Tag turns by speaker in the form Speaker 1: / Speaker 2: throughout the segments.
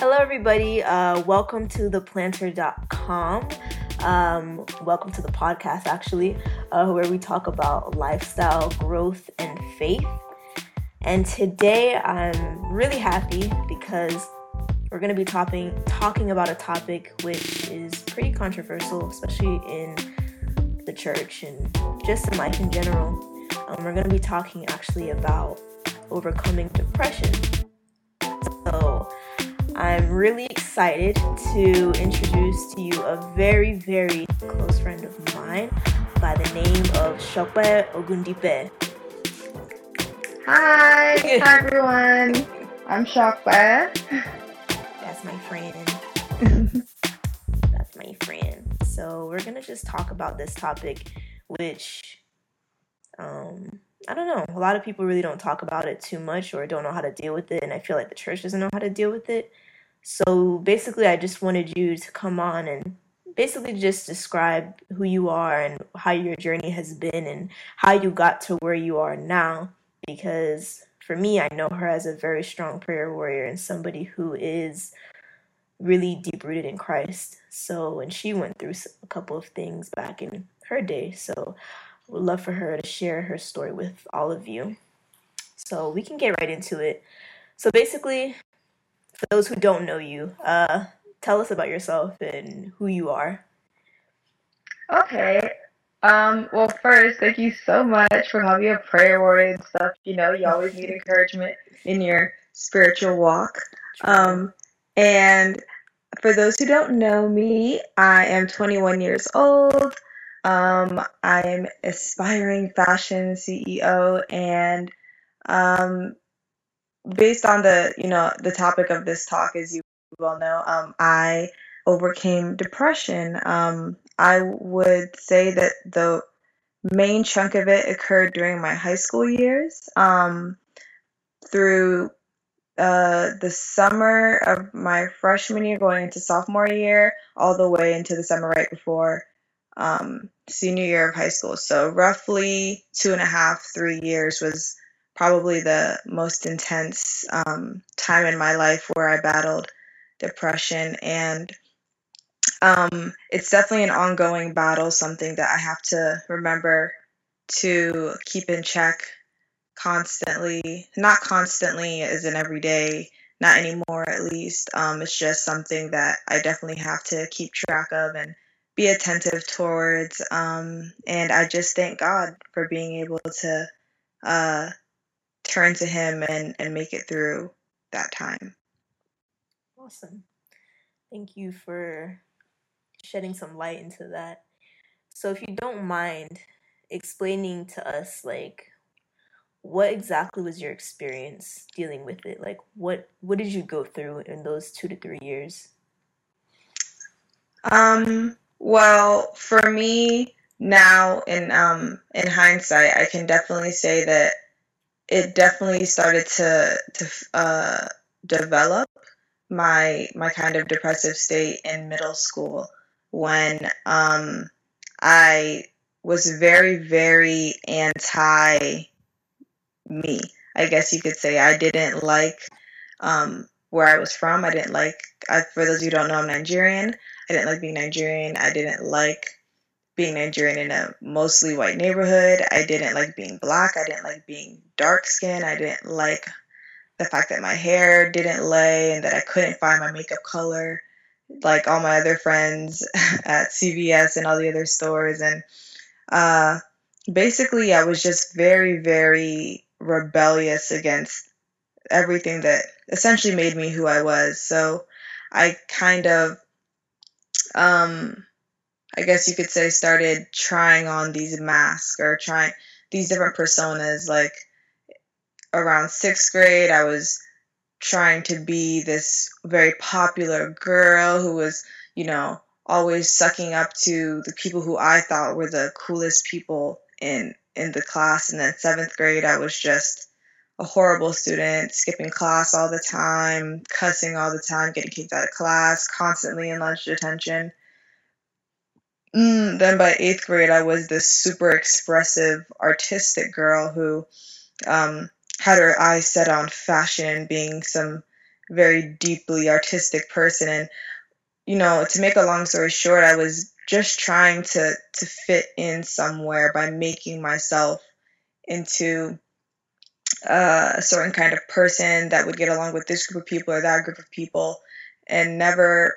Speaker 1: Hello, everybody. Uh, welcome to theplanter.com. Um, welcome to the podcast, actually, uh, where we talk about lifestyle, growth, and faith. And today I'm really happy because we're going to be talking talking about a topic which is pretty controversial, especially in the church and just in life in general. Um, we're going to be talking actually about overcoming depression. I'm really excited to introduce to you a very, very close friend of mine by the name of Shokwe Ogundipe.
Speaker 2: Hi, hi everyone. I'm Shokwe.
Speaker 1: That's my friend. That's my friend. So we're gonna just talk about this topic, which um I don't know. A lot of people really don't talk about it too much or don't know how to deal with it, and I feel like the church doesn't know how to deal with it. So basically, I just wanted you to come on and basically just describe who you are and how your journey has been and how you got to where you are now. Because for me, I know her as a very strong prayer warrior and somebody who is really deep rooted in Christ. So, and she went through a couple of things back in her day. So, would love for her to share her story with all of you. So, we can get right into it. So, basically, for those who don't know you, uh, tell us about yourself and who you are.
Speaker 2: Okay. Um, well, first, thank you so much for having a prayer warrior and stuff. You know, you always need encouragement in your spiritual walk. Um, and for those who don't know me, I am 21 years old. Um, I am aspiring fashion CEO, and um, based on the you know the topic of this talk, as you well know, um, I overcame depression. Um, I would say that the main chunk of it occurred during my high school years. Um, through uh, the summer of my freshman year, going into sophomore year, all the way into the summer right before um, senior year of high school. So, roughly two and a half, three years was probably the most intense um, time in my life where I battled depression. And um, it's definitely an ongoing battle, something that I have to remember to keep in check constantly. Not constantly, as in every day, not anymore at least. Um, it's just something that I definitely have to keep track of and be attentive towards. Um, and I just thank God for being able to uh, turn to Him and, and make it through that time.
Speaker 1: Awesome. Thank you for shedding some light into that. So, if you don't mind explaining to us, like, what exactly was your experience dealing with it? Like, what what did you go through in those two to three years?
Speaker 2: Um, well, for me now in um in hindsight, I can definitely say that it definitely started to to uh, develop my my kind of depressive state in middle school when um, I was very very anti me. I guess you could say I didn't like um, where I was from. I didn't like. I, for those who don't know, I'm Nigerian. I didn't like being Nigerian. I didn't like being Nigerian in a mostly white neighborhood. I didn't like being black. I didn't like being dark skinned. I didn't like the fact that my hair didn't lay and that I couldn't find my makeup color like all my other friends at CVS and all the other stores. And uh, basically, I was just very, very rebellious against everything that essentially made me who I was. So I kind of um, I guess you could say, started trying on these masks or trying these different personas. Like around sixth grade, I was trying to be this very popular girl who was, you know, always sucking up to the people who I thought were the coolest people in in the class. And then seventh grade, I was just a horrible student, skipping class all the time, cussing all the time, getting kicked out of class, constantly in lunch detention. Mm, then by eighth grade, I was this super expressive, artistic girl who um, had her eyes set on fashion, being some very deeply artistic person. And, you know, to make a long story short, I was just trying to, to fit in somewhere by making myself into uh, a certain kind of person that would get along with this group of people or that group of people and never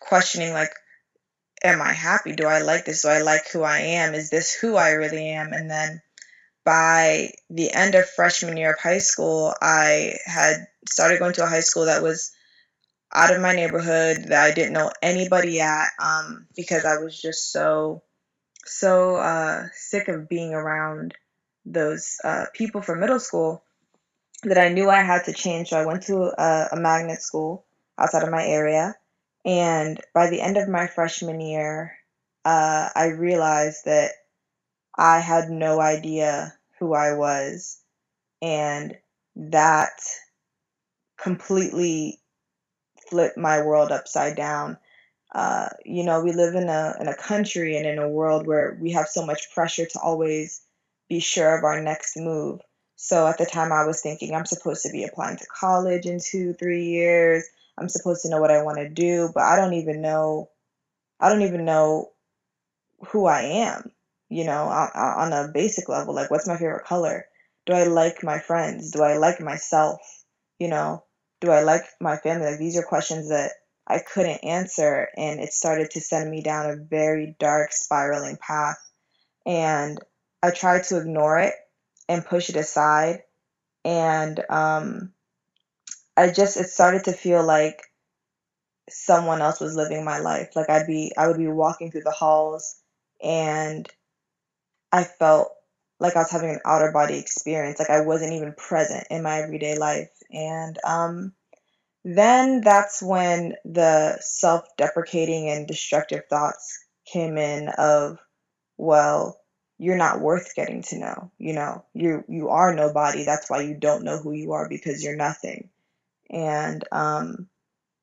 Speaker 2: questioning like am i happy do i like this do i like who i am is this who i really am and then by the end of freshman year of high school i had started going to a high school that was out of my neighborhood that i didn't know anybody at um, because i was just so so uh, sick of being around those uh, people from middle school that I knew I had to change. So I went to a, a magnet school outside of my area. And by the end of my freshman year, uh, I realized that I had no idea who I was. And that completely flipped my world upside down. Uh, you know, we live in a in a country and in a world where we have so much pressure to always be sure of our next move. So at the time, I was thinking I'm supposed to be applying to college in two, three years. I'm supposed to know what I want to do, but I don't even know. I don't even know who I am. You know, on, a basic level, like what's my favorite color? Do I like my friends? Do I like myself? You know, do I like my family? Like these are questions that I couldn't answer, and it started to send me down a very dark, spiraling path. And I tried to ignore it and push it aside. And um, I just, it started to feel like someone else was living my life. Like I'd be, I would be walking through the halls and I felt like I was having an outer body experience. Like I wasn't even present in my everyday life. And um, then that's when the self deprecating and destructive thoughts came in of, well, you're not worth getting to know you know you you are nobody that's why you don't know who you are because you're nothing and um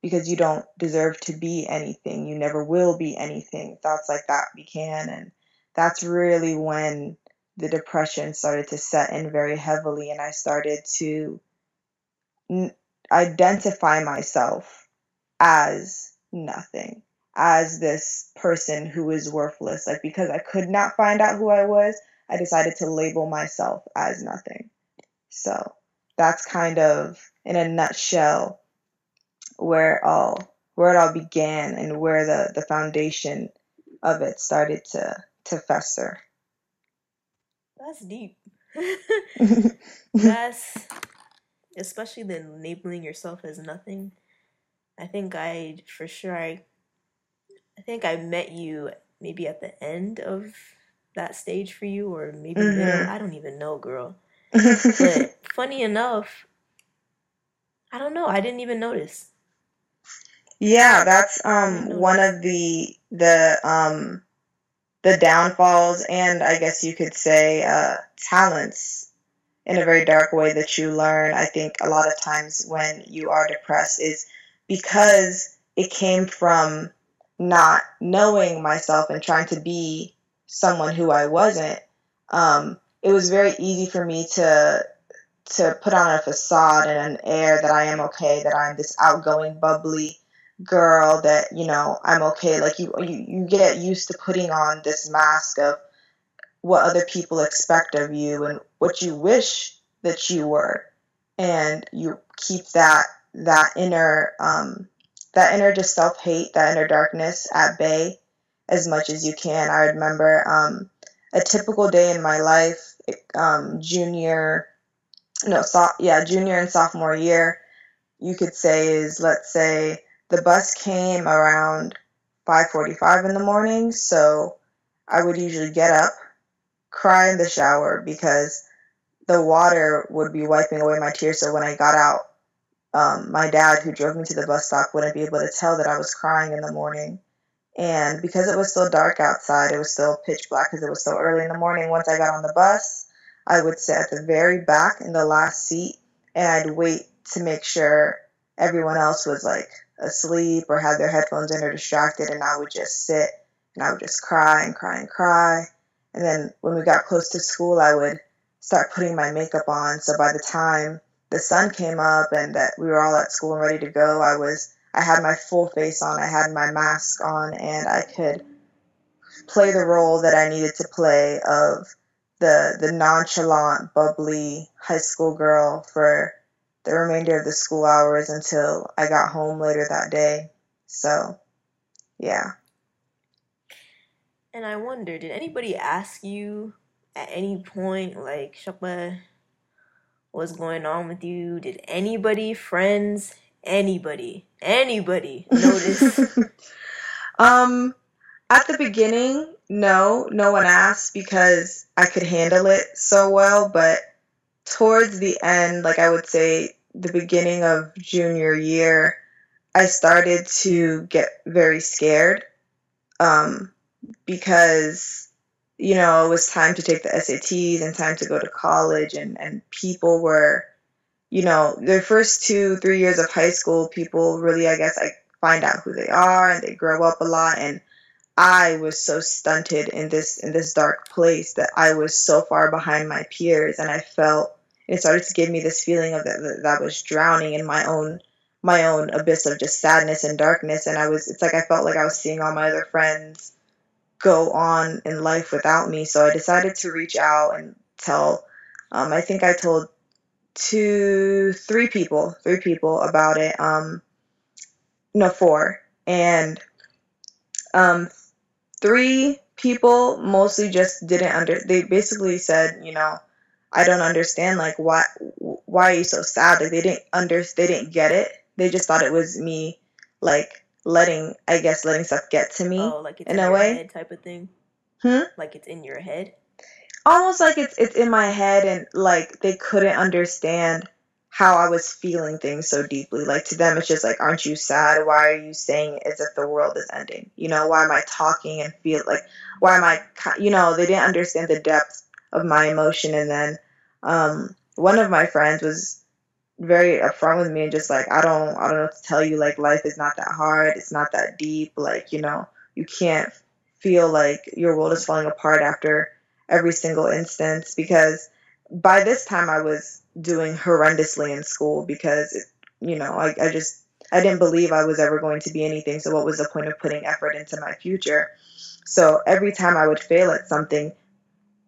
Speaker 2: because you don't deserve to be anything you never will be anything thoughts like that began and that's really when the depression started to set in very heavily and i started to n- identify myself as nothing as this person who is worthless. Like because I could not find out who I was, I decided to label myself as nothing. So that's kind of in a nutshell where it all where it all began and where the, the foundation of it started to to fester.
Speaker 1: That's deep. that's especially the labeling yourself as nothing. I think I for sure I I think I met you maybe at the end of that stage for you, or maybe mm-hmm. I don't even know, girl. but funny enough, I don't know. I didn't even notice.
Speaker 2: Yeah, that's um one of the the um the downfalls and I guess you could say uh, talents in a very dark way that you learn. I think a lot of times when you are depressed is because it came from not knowing myself and trying to be someone who I wasn't, um, it was very easy for me to to put on a facade and an air that I am okay, that I'm this outgoing, bubbly girl, that you know I'm okay. Like you, you, you get used to putting on this mask of what other people expect of you and what you wish that you were, and you keep that that inner um, that inner just self hate, that inner darkness at bay as much as you can. I remember um, a typical day in my life, um, junior, no, so, yeah, junior and sophomore year, you could say is let's say the bus came around 5:45 in the morning, so I would usually get up, cry in the shower because the water would be wiping away my tears. So when I got out, um, my dad, who drove me to the bus stop, wouldn't be able to tell that I was crying in the morning. And because it was still dark outside, it was still pitch black because it was so early in the morning. Once I got on the bus, I would sit at the very back in the last seat and I'd wait to make sure everyone else was like asleep or had their headphones in or distracted. And I would just sit and I would just cry and cry and cry. And then when we got close to school, I would start putting my makeup on. So by the time the sun came up and that we were all at school and ready to go, I was I had my full face on, I had my mask on, and I could play the role that I needed to play of the the nonchalant, bubbly high school girl for the remainder of the school hours until I got home later that day. So, yeah.
Speaker 1: And I wonder, did anybody ask you at any point, like, Shakba, what's going on with you? Did anybody, friends, anybody, anybody notice?
Speaker 2: um, at the beginning, no, no one asked because I could handle it so well, but towards the end, like I would say the beginning of junior year, I started to get very scared um, because, you know, it was time to take the SATs and time to go to college, and, and people were, you know, their first two, three years of high school, people really, I guess, like find out who they are and they grow up a lot. And I was so stunted in this in this dark place that I was so far behind my peers, and I felt it started to give me this feeling of that that was drowning in my own my own abyss of just sadness and darkness. And I was it's like I felt like I was seeing all my other friends go on in life without me. So I decided to reach out and tell um, I think I told two three people three people about it um no four. And um three people mostly just didn't under they basically said you know I don't understand like why why are you so sad? Like they didn't under they didn't get it. They just thought it was me like letting I guess letting stuff get to me
Speaker 1: oh, like it's
Speaker 2: in,
Speaker 1: in
Speaker 2: a
Speaker 1: your
Speaker 2: way.
Speaker 1: head type of thing.
Speaker 2: Hmm?
Speaker 1: Like it's in your head.
Speaker 2: Almost like it's it's in my head and like they couldn't understand how I was feeling things so deeply. Like to them it's just like aren't you sad? Why are you saying as if the world is ending? You know, why am I talking and feel like why am I you know, they didn't understand the depth of my emotion and then um, one of my friends was very upfront with me and just like I don't I don't know to tell you like life is not that hard it's not that deep like you know you can't feel like your world is falling apart after every single instance because by this time I was doing horrendously in school because you know I, I just I didn't believe I was ever going to be anything so what was the point of putting effort into my future so every time I would fail at something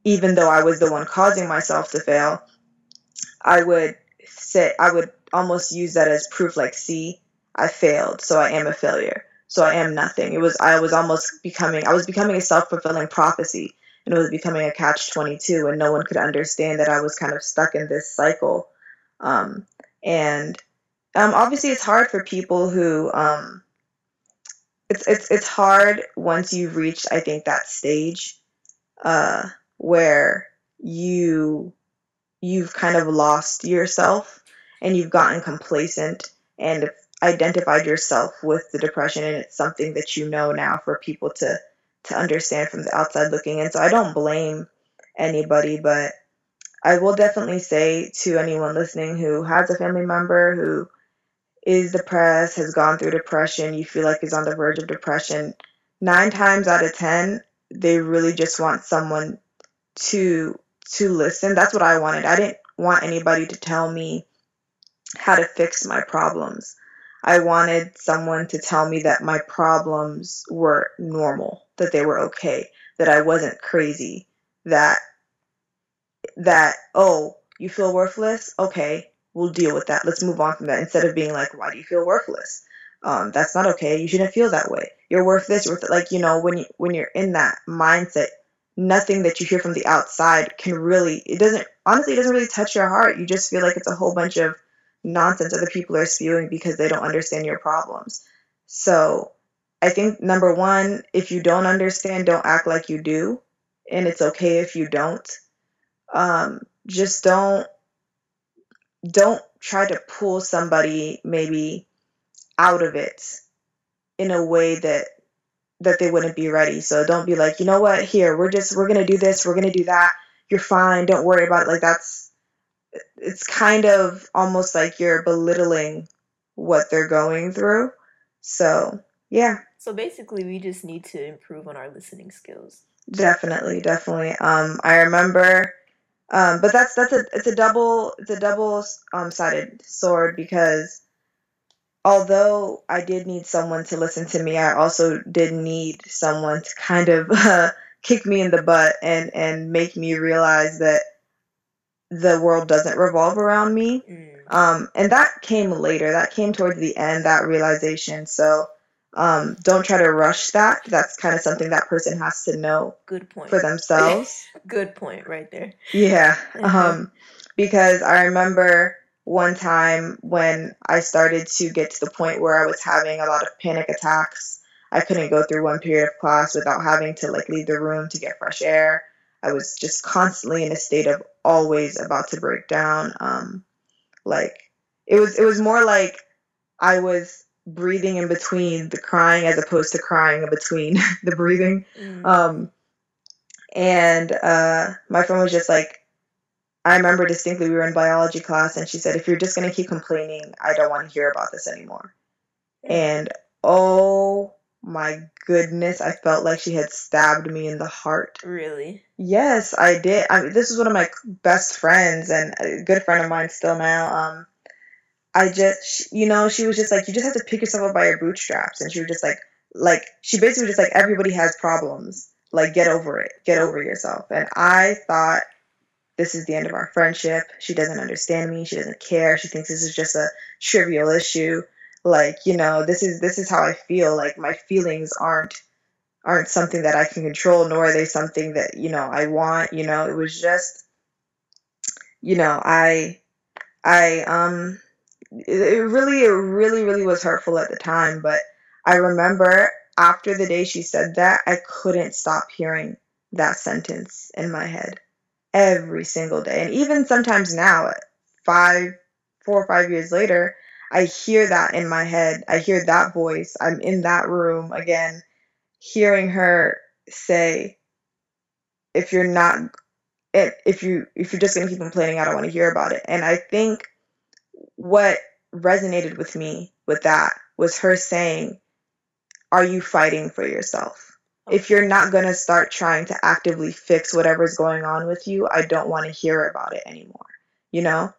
Speaker 2: even though I was the one causing myself to fail, I would say I would almost use that as proof like see, I failed, so I am a failure. So I am nothing. It was I was almost becoming I was becoming a self-fulfilling prophecy and it was becoming a catch 22 and no one could understand that I was kind of stuck in this cycle. Um, and um, obviously it's hard for people who um, it's it's it's hard once you've reached I think that stage uh, where you you've kind of lost yourself and you've gotten complacent and identified yourself with the depression and it's something that you know now for people to to understand from the outside looking in so i don't blame anybody but i will definitely say to anyone listening who has a family member who is depressed has gone through depression you feel like is on the verge of depression nine times out of ten they really just want someone to to listen. That's what I wanted. I didn't want anybody to tell me how to fix my problems. I wanted someone to tell me that my problems were normal, that they were okay, that I wasn't crazy, that that oh, you feel worthless? Okay, we'll deal with that. Let's move on from that instead of being like, why do you feel worthless? Um, that's not okay. You shouldn't feel that way. You're worth this. Worth it. Like you know, when you when you're in that mindset, nothing that you hear from the outside can really it doesn't honestly it doesn't really touch your heart you just feel like it's a whole bunch of nonsense other people are spewing because they don't understand your problems so i think number one if you don't understand don't act like you do and it's okay if you don't um, just don't don't try to pull somebody maybe out of it in a way that that they wouldn't be ready. So don't be like, you know what, here, we're just, we're to do this, we're to do that. You're fine. Don't worry about it. Like, that's, it's kind of almost like you're belittling what they're going through. So, yeah.
Speaker 1: So basically, we just need to improve on our listening skills.
Speaker 2: Definitely, definitely. Um, I remember Um, but that's that's a it's a double it's a double um, sided sword because although I did need someone to listen to me, I also did need someone to kind of uh, kick me in the butt and and make me realize that the world doesn't revolve around me. Mm. Um, and that came later. That came towards the end. That realization. So um, don't try to rush that. That's kind of something that person has to know.
Speaker 1: Good point
Speaker 2: for themselves.
Speaker 1: Good point, right there.
Speaker 2: Yeah. Mm-hmm. Um, because I remember one time when I started to get to the point where I was having a lot of panic attacks. I couldn't go through one period of class without having to like leave the room to get fresh air. I was just constantly in a state of always about to break down. Um, like it was, it was more like I was breathing in between the crying as opposed to crying in between the breathing. Mm. Um, and uh, my friend was just like, I remember distinctly we were in biology class and she said, if you're just going to keep complaining, I don't want to hear about this anymore. And oh my goodness, I felt like she had stabbed me in the heart.
Speaker 1: Really?
Speaker 2: Yes, I did. I mean, this is one of my best friends and a good friend of mine still now. Um, I just, you know, she was just like, you just have to pick yourself up by your bootstraps. And she was just like, like, she basically was just like, everybody has problems. Like, get over it. Get over yourself. And I thought this is the end of our friendship. She doesn't understand me. She doesn't care. She thinks this is just a trivial issue. Like, you know, this is this is how I feel. Like my feelings aren't aren't something that I can control, nor are they something that, you know, I want. You know, it was just you know, I I um it, really it really, really was hurtful at the time, but I remember after the day she said that, I couldn't stop hearing that sentence in my head every single day. And even sometimes now, five, four or five years later, I hear that in my head. I hear that voice. I'm in that room again, hearing her say, if you're not if you if you're just gonna keep complaining, I don't want to hear about it. And I think what resonated with me with that was her saying, Are you fighting for yourself? if you're not going to start trying to actively fix whatever's going on with you, I don't want to hear about it anymore, you know?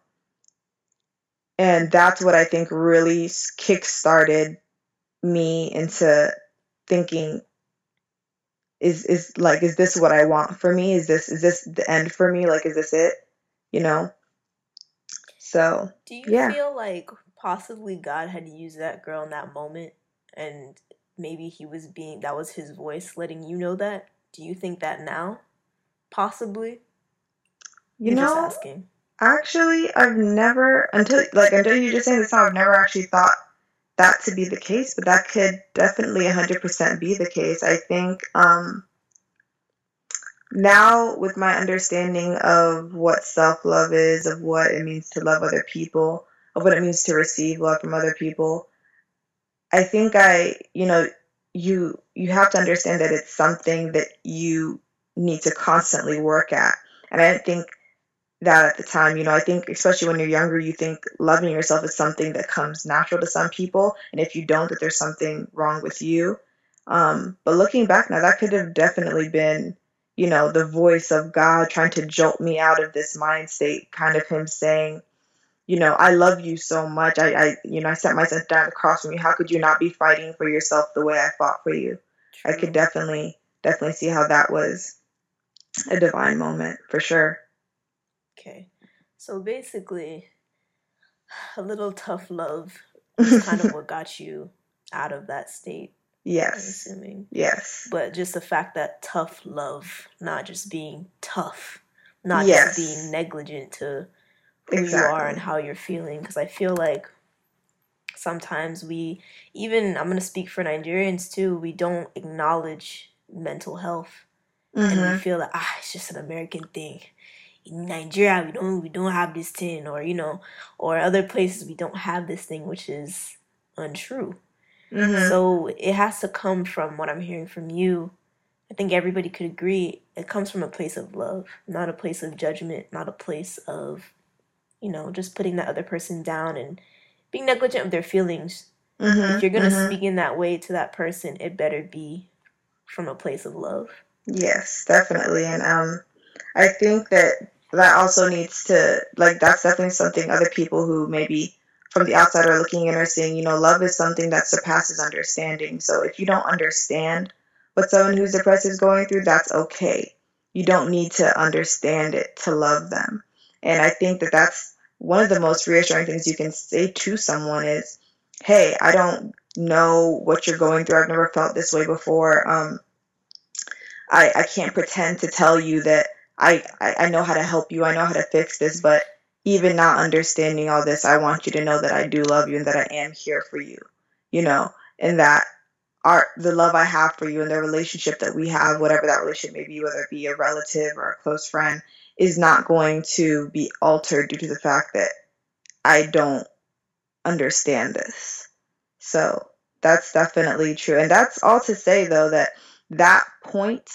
Speaker 2: And that's what I think really kick started me into thinking is is like is this what I want for me? Is this is this the end for me? Like is this it? You know? So,
Speaker 1: do you
Speaker 2: yeah.
Speaker 1: feel like possibly God had used that girl in that moment and maybe he was being that was his voice letting you know that? Do you think that now? Possibly?
Speaker 2: You You're know just asking. actually i've never until like until you just saying this now i've never actually thought that to be the case but that could definitely 100% be the case. I think um now with my understanding of what self-love is of what it means to love other people of what it means to receive love from other people I think I, you know, you you have to understand that it's something that you need to constantly work at. And I didn't think that at the time, you know, I think especially when you're younger, you think loving yourself is something that comes natural to some people, and if you don't, that there's something wrong with you. Um, but looking back now, that could have definitely been, you know, the voice of God trying to jolt me out of this mind state, kind of Him saying, you know, I love you so much. I, I you know, I set myself down across from you. How could you not be fighting for yourself the way I fought for you? True. I could definitely, definitely see how that was a divine moment for sure.
Speaker 1: Okay. So basically, a little tough love is kind of what got you out of that state.
Speaker 2: Yes. I'm assuming. Yes.
Speaker 1: But just the fact that tough love, not just being tough, not yes. just being negligent to who exactly. you are and how you're feeling because I feel like sometimes we even I'm going to speak for Nigerians too, we don't acknowledge mental health. Mm-hmm. And we mm-hmm. feel like ah it's just an American thing. In Nigeria we don't we don't have this thing or you know or other places we don't have this thing which is untrue. Mm-hmm. So it has to come from what I'm hearing from you. I think everybody could agree it comes from a place of love, not a place of judgment, not a place of you know, just putting that other person down and being negligent of their feelings. Mm-hmm, if you're gonna mm-hmm. speak in that way to that person, it better be from a place of love.
Speaker 2: Yes, definitely. And um I think that that also needs to like that's definitely something other people who maybe from the outside are looking in are seeing, you know, love is something that surpasses understanding. So if you don't understand what someone who's depressed is going through, that's okay. You don't need to understand it to love them. And I think that that's one of the most reassuring things you can say to someone is, hey, I don't know what you're going through. I've never felt this way before. Um, I, I can't pretend to tell you that I, I, I know how to help you. I know how to fix this, but even not understanding all this, I want you to know that I do love you and that I am here for you, you know, and that our the love I have for you and the relationship that we have, whatever that relationship may be, whether it be a relative or a close friend, is not going to be altered due to the fact that I don't understand this. So that's definitely true. And that's all to say though that that point,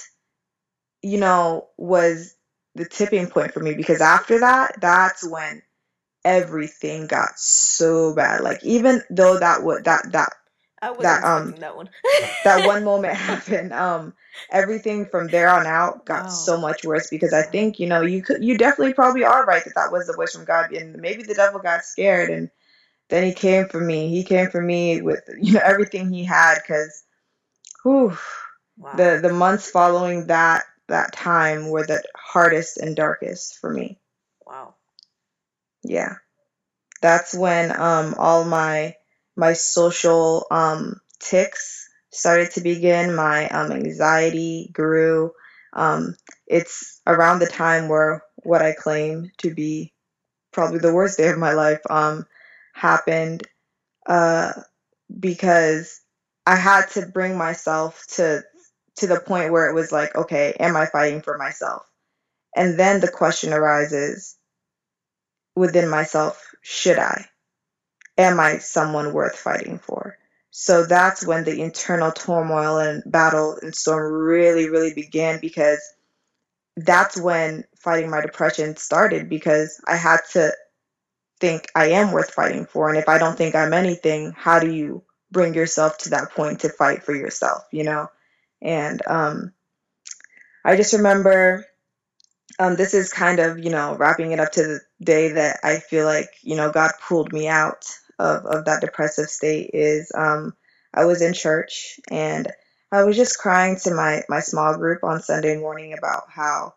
Speaker 2: you know, was the tipping point for me because after that, that's when everything got so bad. Like even though that would that that that um that one that one moment happened, um everything from there on out got wow. so much worse because I think you know you could you definitely probably are right that that was the voice from God and maybe the devil got scared and then he came for me. He came for me with you know everything he had because, whew, wow. the the months following that that time were the hardest and darkest for me. Wow. Yeah. That's when um all my my social um tics started to begin, my um anxiety grew. Um it's around the time where what I claim to be probably the worst day of my life um happened uh because I had to bring myself to to the point where it was like, okay, am I fighting for myself? And then the question arises within myself, should I? Am I someone worth fighting for? So that's when the internal turmoil and battle and storm really, really began because that's when fighting my depression started because I had to think I am worth fighting for. And if I don't think I'm anything, how do you bring yourself to that point to fight for yourself, you know? And um, I just remember um, this is kind of, you know, wrapping it up to the day that I feel like, you know, God pulled me out of, of that depressive state is um, I was in church and I was just crying to my, my small group on Sunday morning about how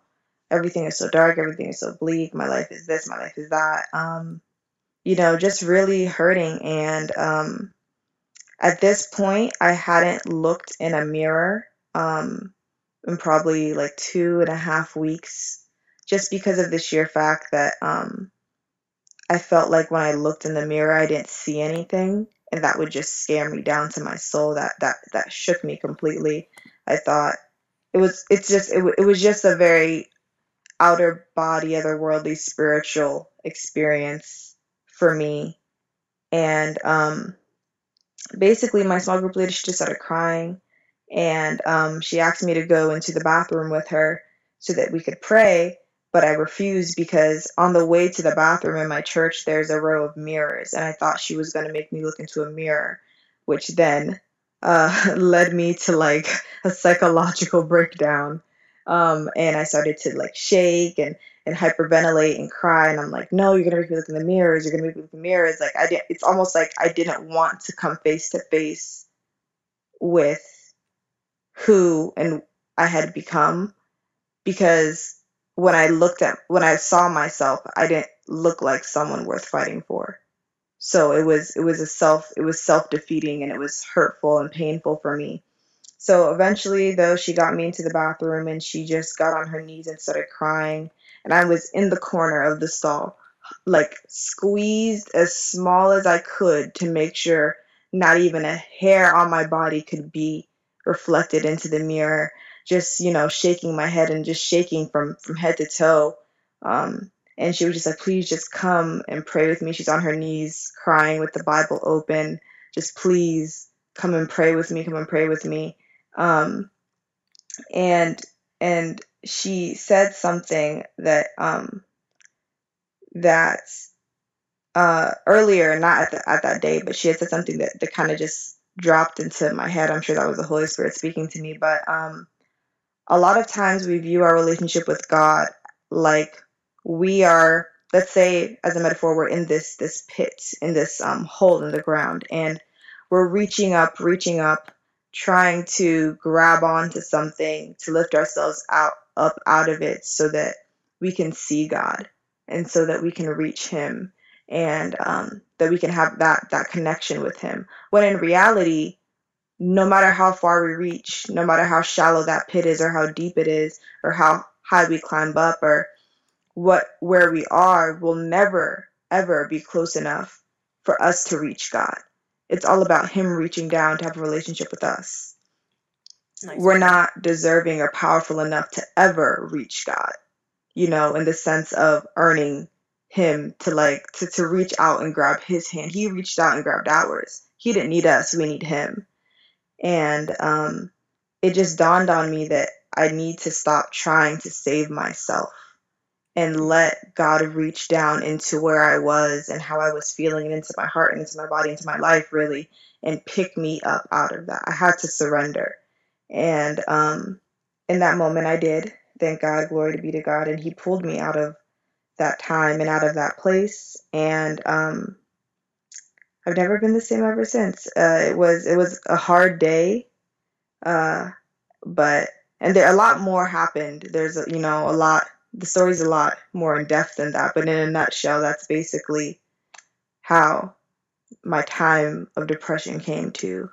Speaker 2: everything is so dark, everything is so bleak, my life is this, my life is that. Um, you know, just really hurting. And um, at this point, I hadn't looked in a mirror um, in probably like two and a half weeks, just because of the sheer fact that um, I felt like when I looked in the mirror, I didn't see anything, and that would just scare me down to my soul. That that that shook me completely. I thought it was it's just it, it was just a very outer body, otherworldly, spiritual experience for me, and um, basically my small group leader she just started crying and um, she asked me to go into the bathroom with her so that we could pray but i refused because on the way to the bathroom in my church there's a row of mirrors and i thought she was going to make me look into a mirror which then uh, led me to like a psychological breakdown. Um, and i started to like shake and and hyperventilate and cry and i'm like no you're gonna make me look in the mirrors you're gonna make me look in the mirrors. Like i didn't it's almost like i didn't want to come face to face with who and I had become because when I looked at when I saw myself, I didn't look like someone worth fighting for. So it was it was a self it was self-defeating and it was hurtful and painful for me. So eventually though she got me into the bathroom and she just got on her knees and started crying and I was in the corner of the stall like squeezed as small as I could to make sure not even a hair on my body could be reflected into the mirror, just, you know, shaking my head and just shaking from, from head to toe. Um, and she was just like, please just come and pray with me. She's on her knees crying with the Bible open. Just please come and pray with me, come and pray with me. Um, and, and she said something that, um, that, uh, earlier, not at, the, at that day, but she had said something that, that kind of just dropped into my head. I'm sure that was the Holy Spirit speaking to me. But um, a lot of times we view our relationship with God like we are let's say as a metaphor we're in this this pit in this um, hole in the ground and we're reaching up reaching up trying to grab onto something to lift ourselves out up out of it so that we can see god and so that we can reach him and um, that we can have that that connection with him when in reality no matter how far we reach no matter how shallow that pit is or how deep it is or how high we climb up or what where we are will never ever be close enough for us to reach God. It's all about him reaching down to have a relationship with us. Nice. We're not deserving or powerful enough to ever reach God. You know, in the sense of earning him to like to, to reach out and grab his hand. He reached out and grabbed ours. He didn't need us, we need him. And um it just dawned on me that I need to stop trying to save myself and let God reach down into where I was and how I was feeling and into my heart and into my body, into my life, really, and pick me up out of that. I had to surrender. And um, in that moment, I did. Thank God, glory to be to God. And He pulled me out of that time and out of that place. And um, I've never been the same ever since. Uh, it was it was a hard day, uh, but and there a lot more happened. There's you know a lot the story's a lot more in depth than that, but in a nutshell, that's basically how my time of depression came to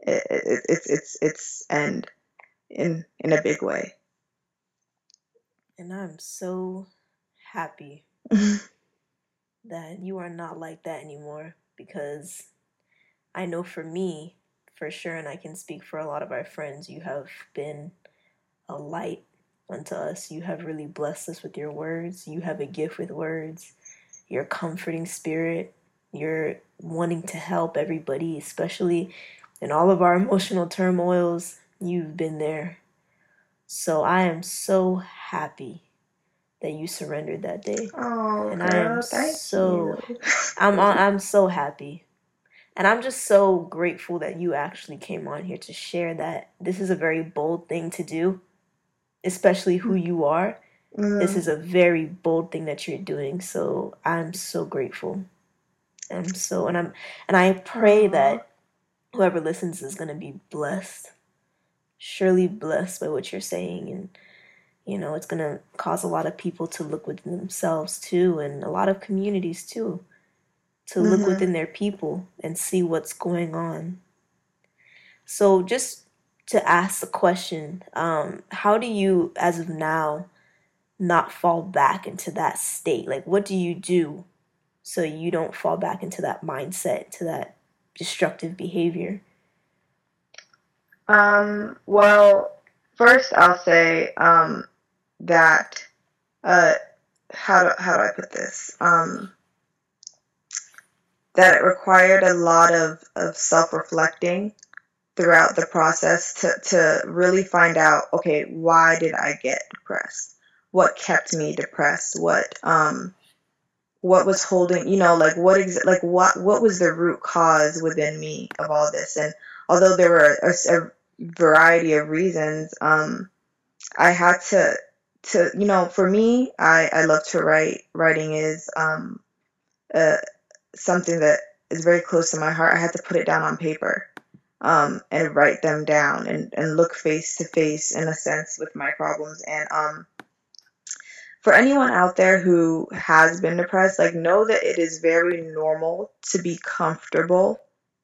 Speaker 2: it, it, it's its its end in in a big way.
Speaker 1: And I'm so happy that you are not like that anymore because I know for me, for sure, and I can speak for a lot of our friends, you have been a light unto us. You have really blessed us with your words. You have a gift with words. Your comforting spirit. You're wanting to help everybody, especially in all of our emotional turmoils. You've been there. So I am so happy that you surrendered that day.
Speaker 2: Oh, and I am so
Speaker 1: you. I'm I'm so happy. And I'm just so grateful that you actually came on here to share that. This is a very bold thing to do especially who you are, mm. this is a very bold thing that you're doing. So I'm so grateful. I'm so and I'm and I pray that whoever listens is gonna be blessed. Surely blessed by what you're saying and you know, it's gonna cause a lot of people to look within themselves too and a lot of communities too. To mm-hmm. look within their people and see what's going on. So just to ask the question um, how do you, as of now, not fall back into that state? Like, what do you do so you don't fall back into that mindset, to that destructive behavior?
Speaker 2: Um, well, first I'll say um, that uh, how do, how do I put this? Um, that it required a lot of, of self reflecting throughout the process to, to really find out okay why did i get depressed? What kept me depressed? What um what was holding you know like what ex- like what what was the root cause within me of all this? And although there were a, a variety of reasons um i had to to you know for me i i love to write writing is um uh something that is very close to my heart i had to put it down on paper um, and write them down and, and look face to face in a sense with my problems. And um, for anyone out there who has been depressed, like know that it is very normal to be comfortable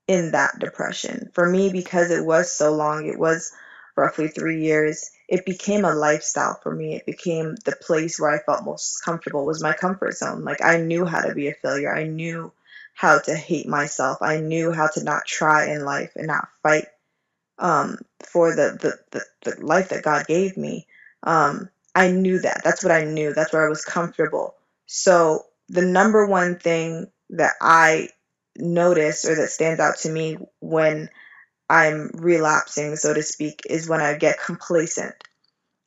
Speaker 2: in that depression. For me, because it was so long, it was roughly three years, it became a lifestyle for me. It became the place where I felt most comfortable was my comfort zone. Like I knew how to be a failure. I knew how to hate myself. I knew how to not try in life and not fight um, for the, the, the, the, life that God gave me. Um, I knew that. That's what I knew. That's where I was comfortable. So the number one thing that I notice or that stands out to me when I'm relapsing, so to speak, is when I get complacent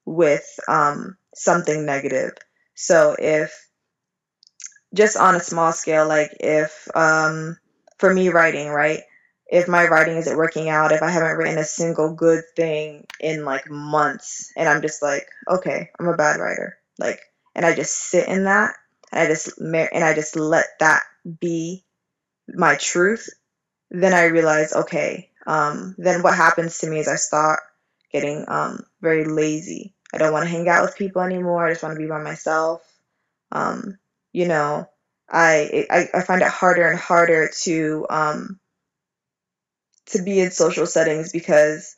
Speaker 2: with um, something negative. So if just on a small scale, like if um, for me writing, right? If my writing isn't working out, if I haven't written a single good thing in like months, and I'm just like, okay, I'm a bad writer. Like and I just sit in that and I just and I just let that be my truth, then I realize, okay, um, then what happens to me is I start getting um, very lazy. I don't want to hang out with people anymore. I just want to be by myself. Um, you know, I, I I find it harder and harder to um, to be in social settings because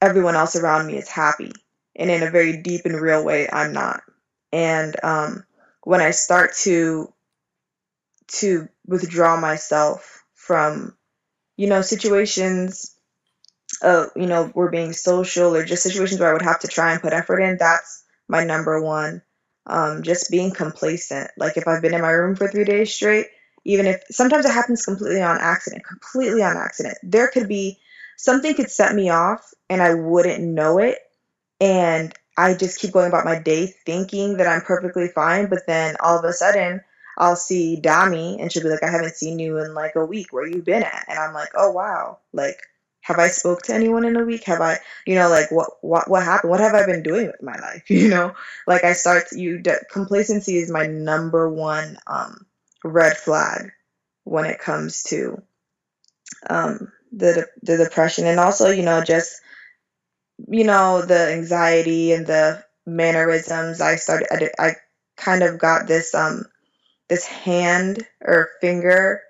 Speaker 2: everyone else around me is happy, and in a very deep and real way, I'm not. And um, when I start to to withdraw myself from you know situations uh you know we're being social or just situations where I would have to try and put effort in that's my number one. Um just being complacent. Like if I've been in my room for 3 days straight even if sometimes it happens completely on accident completely on accident. There could be something could set me off and I wouldn't know it and I just keep going about my day thinking that I'm perfectly fine, but then all of a sudden I'll see Dami and she'll be like, I haven't seen you in like a week. Where you been at? And I'm like, oh wow, like have I spoke to anyone in a week? Have I, you know, like what what what happened? What have I been doing with my life? You know, like I start to, you de- complacency is my number one um, red flag when it comes to um, the the depression and also you know just you know, the anxiety and the mannerisms, I started, I, I kind of got this, um, this hand or finger.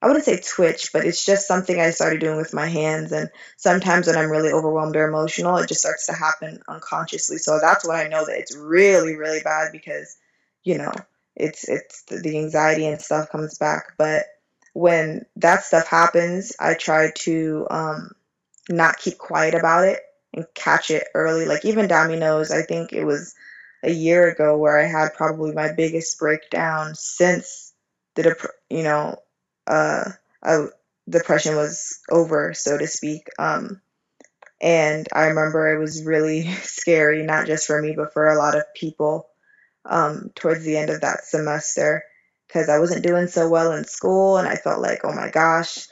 Speaker 2: I wouldn't say twitch, but it's just something I started doing with my hands. And sometimes when I'm really overwhelmed or emotional, it just starts to happen unconsciously. So that's when I know that it's really, really bad because, you know, it's it's the anxiety and stuff comes back. But when that stuff happens, I try to um, not keep quiet about it and catch it early. Like even Dami knows, I think it was a year ago where I had probably my biggest breakdown since the dep- you know uh, depression was over, so to speak. Um, and I remember it was really scary, not just for me, but for a lot of people um, towards the end of that semester because I wasn't doing so well in school, and I felt like, oh my gosh,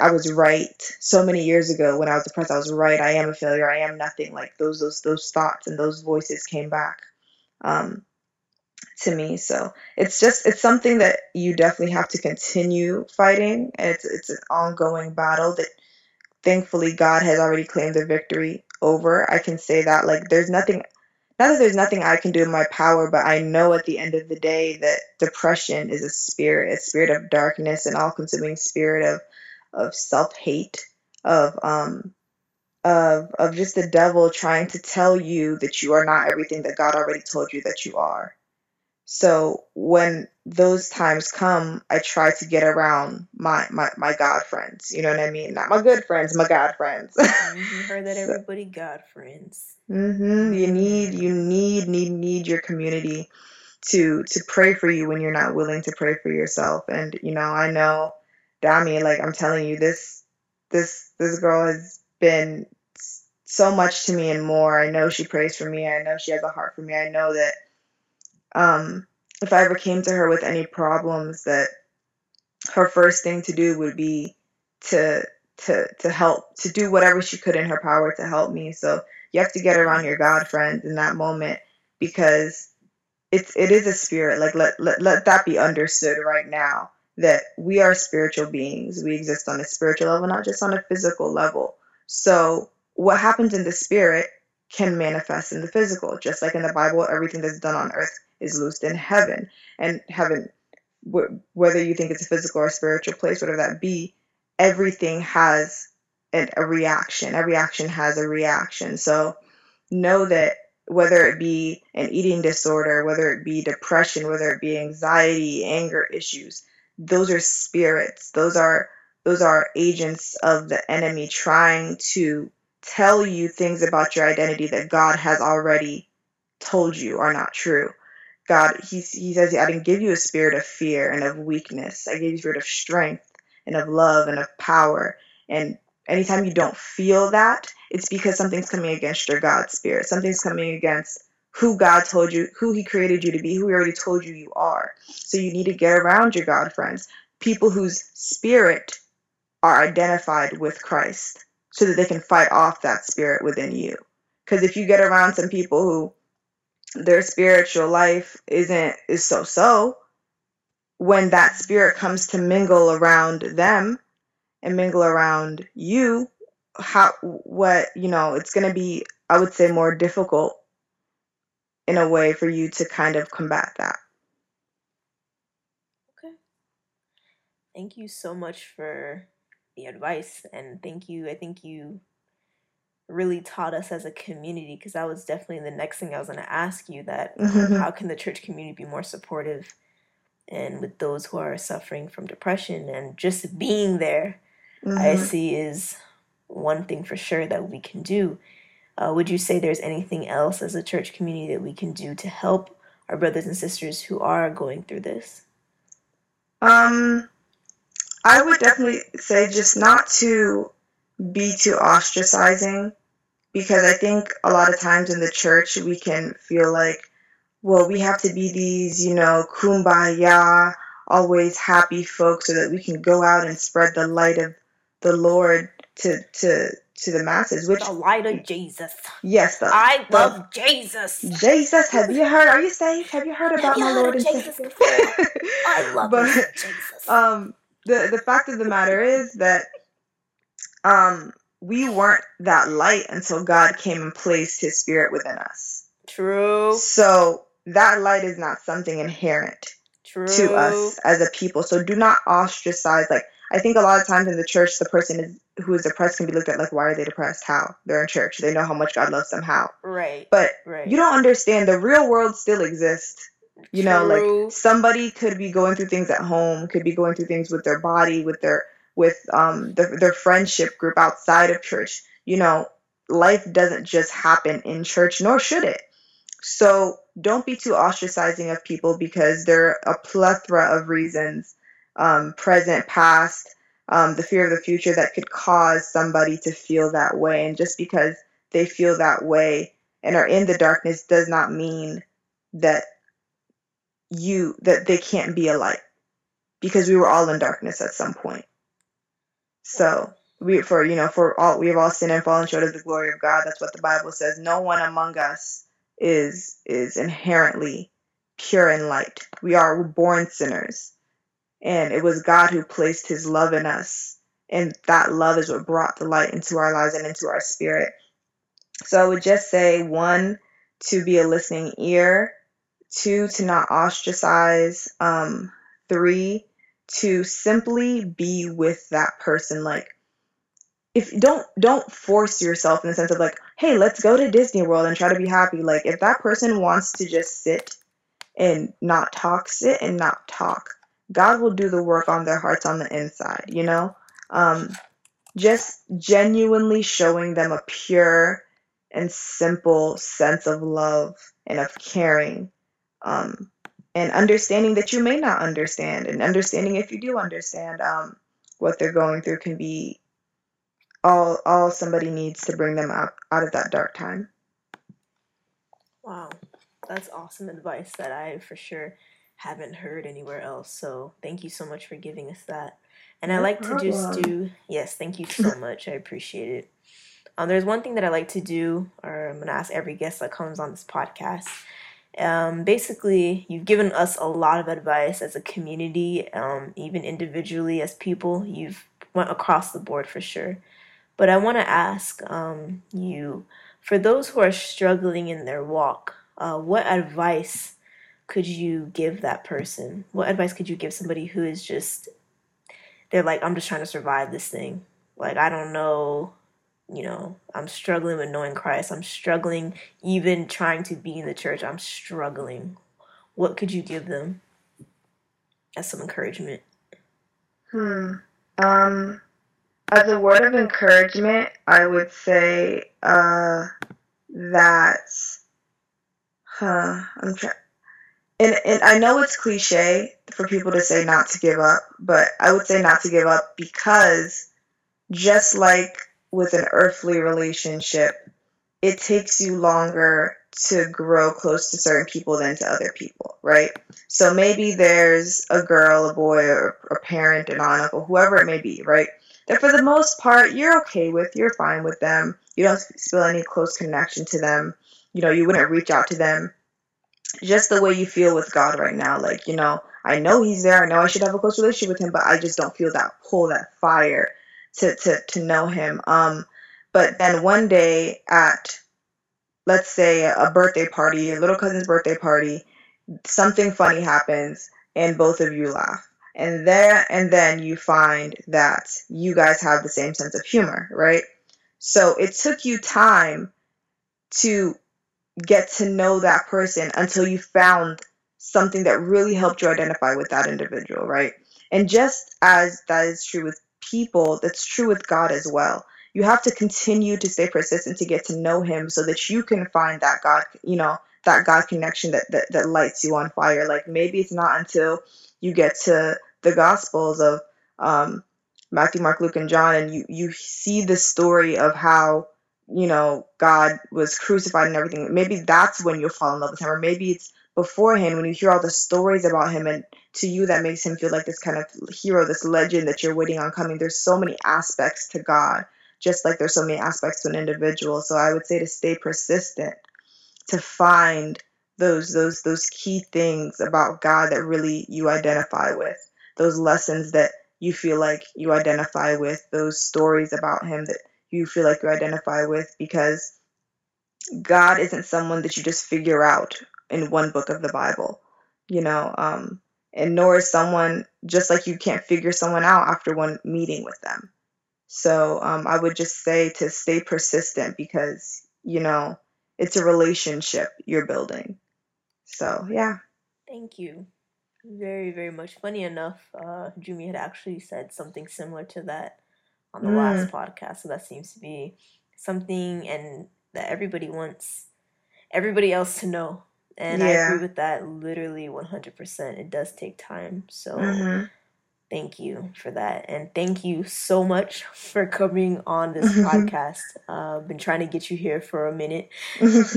Speaker 2: I was right so many years ago when I was depressed. I was right. I am a failure. I am nothing. Like those those those thoughts and those voices came back um, to me. So it's just it's something that you definitely have to continue fighting. It's it's an ongoing battle that thankfully God has already claimed the victory over. I can say that like there's nothing not that there's nothing I can do in my power, but I know at the end of the day that depression is a spirit, a spirit of darkness, an all consuming spirit of of self hate, of um, of of just the devil trying to tell you that you are not everything that God already told you that you are. So when those times come, I try to get around my my, my God friends. You know what I mean? Not my good friends, my God friends.
Speaker 1: Mm-hmm. you heard that everybody God friends.
Speaker 2: Mm-hmm. You need you need need need your community to to pray for you when you're not willing to pray for yourself. And you know, I know Dami, like I'm telling you, this this this girl has been so much to me and more. I know she prays for me. I know she has a heart for me. I know that um, if I ever came to her with any problems, that her first thing to do would be to to to help to do whatever she could in her power to help me. So you have to get around your God friends in that moment because it's it is a spirit. Like let let, let that be understood right now that we are spiritual beings. We exist on a spiritual level, not just on a physical level. So, what happens in the spirit can manifest in the physical. Just like in the Bible, everything that's done on earth is loosed in heaven. And heaven, whether you think it's a physical or spiritual place, whatever that be, everything has a reaction. Every action has a reaction. So, know that whether it be an eating disorder, whether it be depression, whether it be anxiety, anger issues, those are spirits those are those are agents of the enemy trying to tell you things about your identity that God has already told you are not true. God, he, he says, I didn't give you a spirit of fear and of weakness. I gave you a spirit of strength and of love and of power. And anytime you don't feel that, it's because something's coming against your God spirit. Something's coming against who God told you, who He created you to be, who He already told you you are. So you need to get around your God friends, people whose spirit are identified with Christ, so that they can fight off that spirit within you. Because if you get around some people who their spiritual life isn't is so so when that spirit comes to mingle around them and mingle around you how what you know it's going to be i would say more difficult in a way for you to kind of combat that
Speaker 1: Okay. Thank you so much for the advice and thank you. I think you really taught us as a community because that was definitely the next thing I was going to ask you that um, how can the church community be more supportive and with those who are suffering from depression and just being there I
Speaker 2: hmm
Speaker 1: see is one thing for sure that we can do. Uh, would you say there's anything else as a church community that we can do to help our brothers and sisters who are going through this?
Speaker 2: um i would definitely say just not to be too ostracizing because I think a lot of times in the church we can feel like, well, we have to be these, you know, kumbaya, always happy folks so that we can go out and spread the light of the Lord to to to the masses. Which
Speaker 1: The light of Jesus.
Speaker 2: yes, the
Speaker 1: I
Speaker 2: the
Speaker 1: love Jesus.
Speaker 2: Jesus, have you heard? Are you saved? Have you heard about my Lord and
Speaker 1: Jesus
Speaker 2: Savior?
Speaker 1: I love
Speaker 2: but
Speaker 1: Jesus.
Speaker 2: um, the the fact of the matter is that um we weren't that light until God came and placed His Spirit within us.
Speaker 1: True.
Speaker 2: So that light is not something inherent
Speaker 1: True.
Speaker 2: to us as a people. So do not ostracize. Like I think a lot of times in the church, the person is who is depressed can be looked at like, why are they depressed? How? They're in church. They know how much God loves them. How?
Speaker 1: Right.
Speaker 2: But
Speaker 1: right.
Speaker 2: you don't understand the real world still exists. You know, like somebody could be going through things at home, could be going through things with their body, with their with um their, their friendship group outside of church. You know, life doesn't just happen in church, nor should it. So don't be too ostracizing of people because there are a plethora of reasons, um, present, past, um, the fear of the future that could cause somebody to feel that way. And just because they feel that way and are in the darkness does not mean that you that they can't be a light because we were all in darkness at some point. So we for you know for all we have all sinned and fallen short of the glory of God. That's what the Bible says. No one among us is is inherently pure and light. We are born sinners, and it was God who placed His love in us, and that love is what brought the light into our lives and into our spirit. So I would just say one to be a listening ear, two to not ostracize, um, three to simply be with that person. Like if don't don't force yourself in the sense of like hey let's go to disney world and try to be happy. Like if that person wants to just sit and not talk sit and not talk. God will do the work on their hearts on the inside you know? Um just genuinely showing them a pure and simple sense of love and of caring um and understanding that you may not understand and understanding if you do understand um what they're going through can be all all somebody needs to bring them out out of that dark time
Speaker 1: Wow. That's awesome advice that I for sure haven't heard anywhere else. So thank you so much for giving us that. And I
Speaker 2: no
Speaker 1: like to just do, yes, thank you so much. I appreciate it. Um, there's one thing that I like to do, or I'm going to ask every guest that comes on this podcast. Um, basically, you've given us a lot of advice as a community, um, even individually as people. You've went across the board for sure. But I want to ask um, you, for those who are struggling in their walk, uh, what advice could you give that person? What advice could you give somebody who is just, they're like, I'm just trying to survive this thing. Like, I don't know, you know, I'm struggling with knowing Christ. I'm struggling even trying to be in the church. I'm struggling. What could you give them as some encouragement?
Speaker 2: hmm um as a word of encouragement i would say uh that huh i'm trying and, and I know it's cliche for people to say not to give up, but I would say not to give up because just like with an earthly relationship, it takes you longer to grow close to certain people than to other people, right? So maybe there's a girl, a boy, or a parent, an aunt, uncle, whoever it may be, right? That for the most part you're okay with, you're fine with them. You don't feel any close connection to them. You know, you wouldn't reach out to them just the way you feel with God right now. Like, you know, I know He's there. I know I should have a close relationship with Him, but I just don't feel that pull, that fire to to to know Him. Um, but then one day at let's say a birthday party, a little cousin's birthday party, something funny happens and both of you laugh. And there and then you find that you guys have the same sense of humor, right? So it took you time to get to know that person until you found something that really helped you identify with that individual, right? And just as that is true with people, that's true with God as well. You have to continue to stay persistent to get to know Him so that you can find that God, you know, that God connection that, that, that lights you on fire. Like maybe it's not until you get to the Gospels of um, Matthew, Mark, Luke, and John, and you, you see the story of how you know, God was crucified and everything, maybe that's when you'll fall in love with him. Or maybe it's beforehand when you hear all the stories about him and to you that makes him feel like this kind of hero, this legend that you're waiting on coming. There's so many aspects to God, just like there's so many aspects to an individual. So I would say to stay persistent, to find those those those key things about God that really you identify with, those lessons that you feel like you identify with, those stories about him that you feel like you identify with because God isn't someone that you just figure out in one book of the Bible, you know, um, and nor is someone just like you can't figure someone out after one meeting with them. So um, I would just say to stay persistent because, you know, it's a relationship you're building. So, yeah.
Speaker 1: Thank you. Very, very much. Funny enough, uh, Jumi had actually said something similar to that on the mm. last podcast. So that seems to be something and that everybody wants everybody else to know. And yeah. I agree with that literally 100%. It does take time. So mm-hmm. thank you for that. And thank you so much for coming on this podcast. I've uh, been trying to get you here for a minute.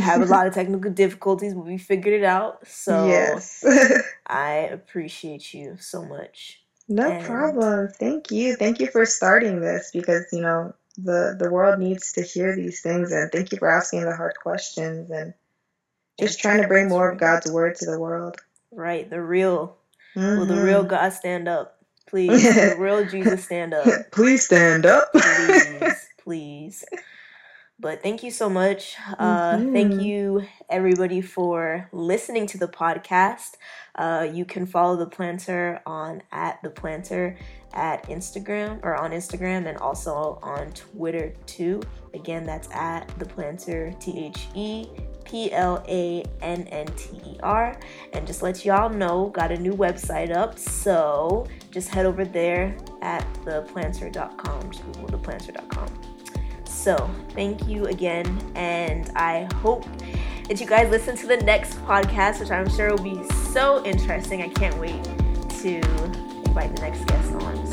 Speaker 1: have a lot of technical difficulties, but we figured it out. So yes. I appreciate you so much.
Speaker 2: No and problem. Thank you. Thank you for starting this because, you know, the the world needs to hear these things and thank you for asking the hard questions and just trying to bring more of God's word to the world.
Speaker 1: Right, the real mm-hmm. will the real mm-hmm. God stand up? Please. the real Jesus stand up.
Speaker 2: please stand up.
Speaker 1: please, please. But thank you so much. Uh, mm-hmm. Thank you, everybody, for listening to the podcast. Uh, you can follow the Plannter on at the Plannter at Instagram or on Instagram and also on Twitter too. Again, that's at the Plannter T H E P L A N N T E R. And just let y'all know, got a new website up. So just head over there at theplannter.com. Just Google theplannter.com. So, thank you again, and I hope that you guys listen to the next podcast, which I'm sure will be so interesting. I can't wait to invite the next guest on.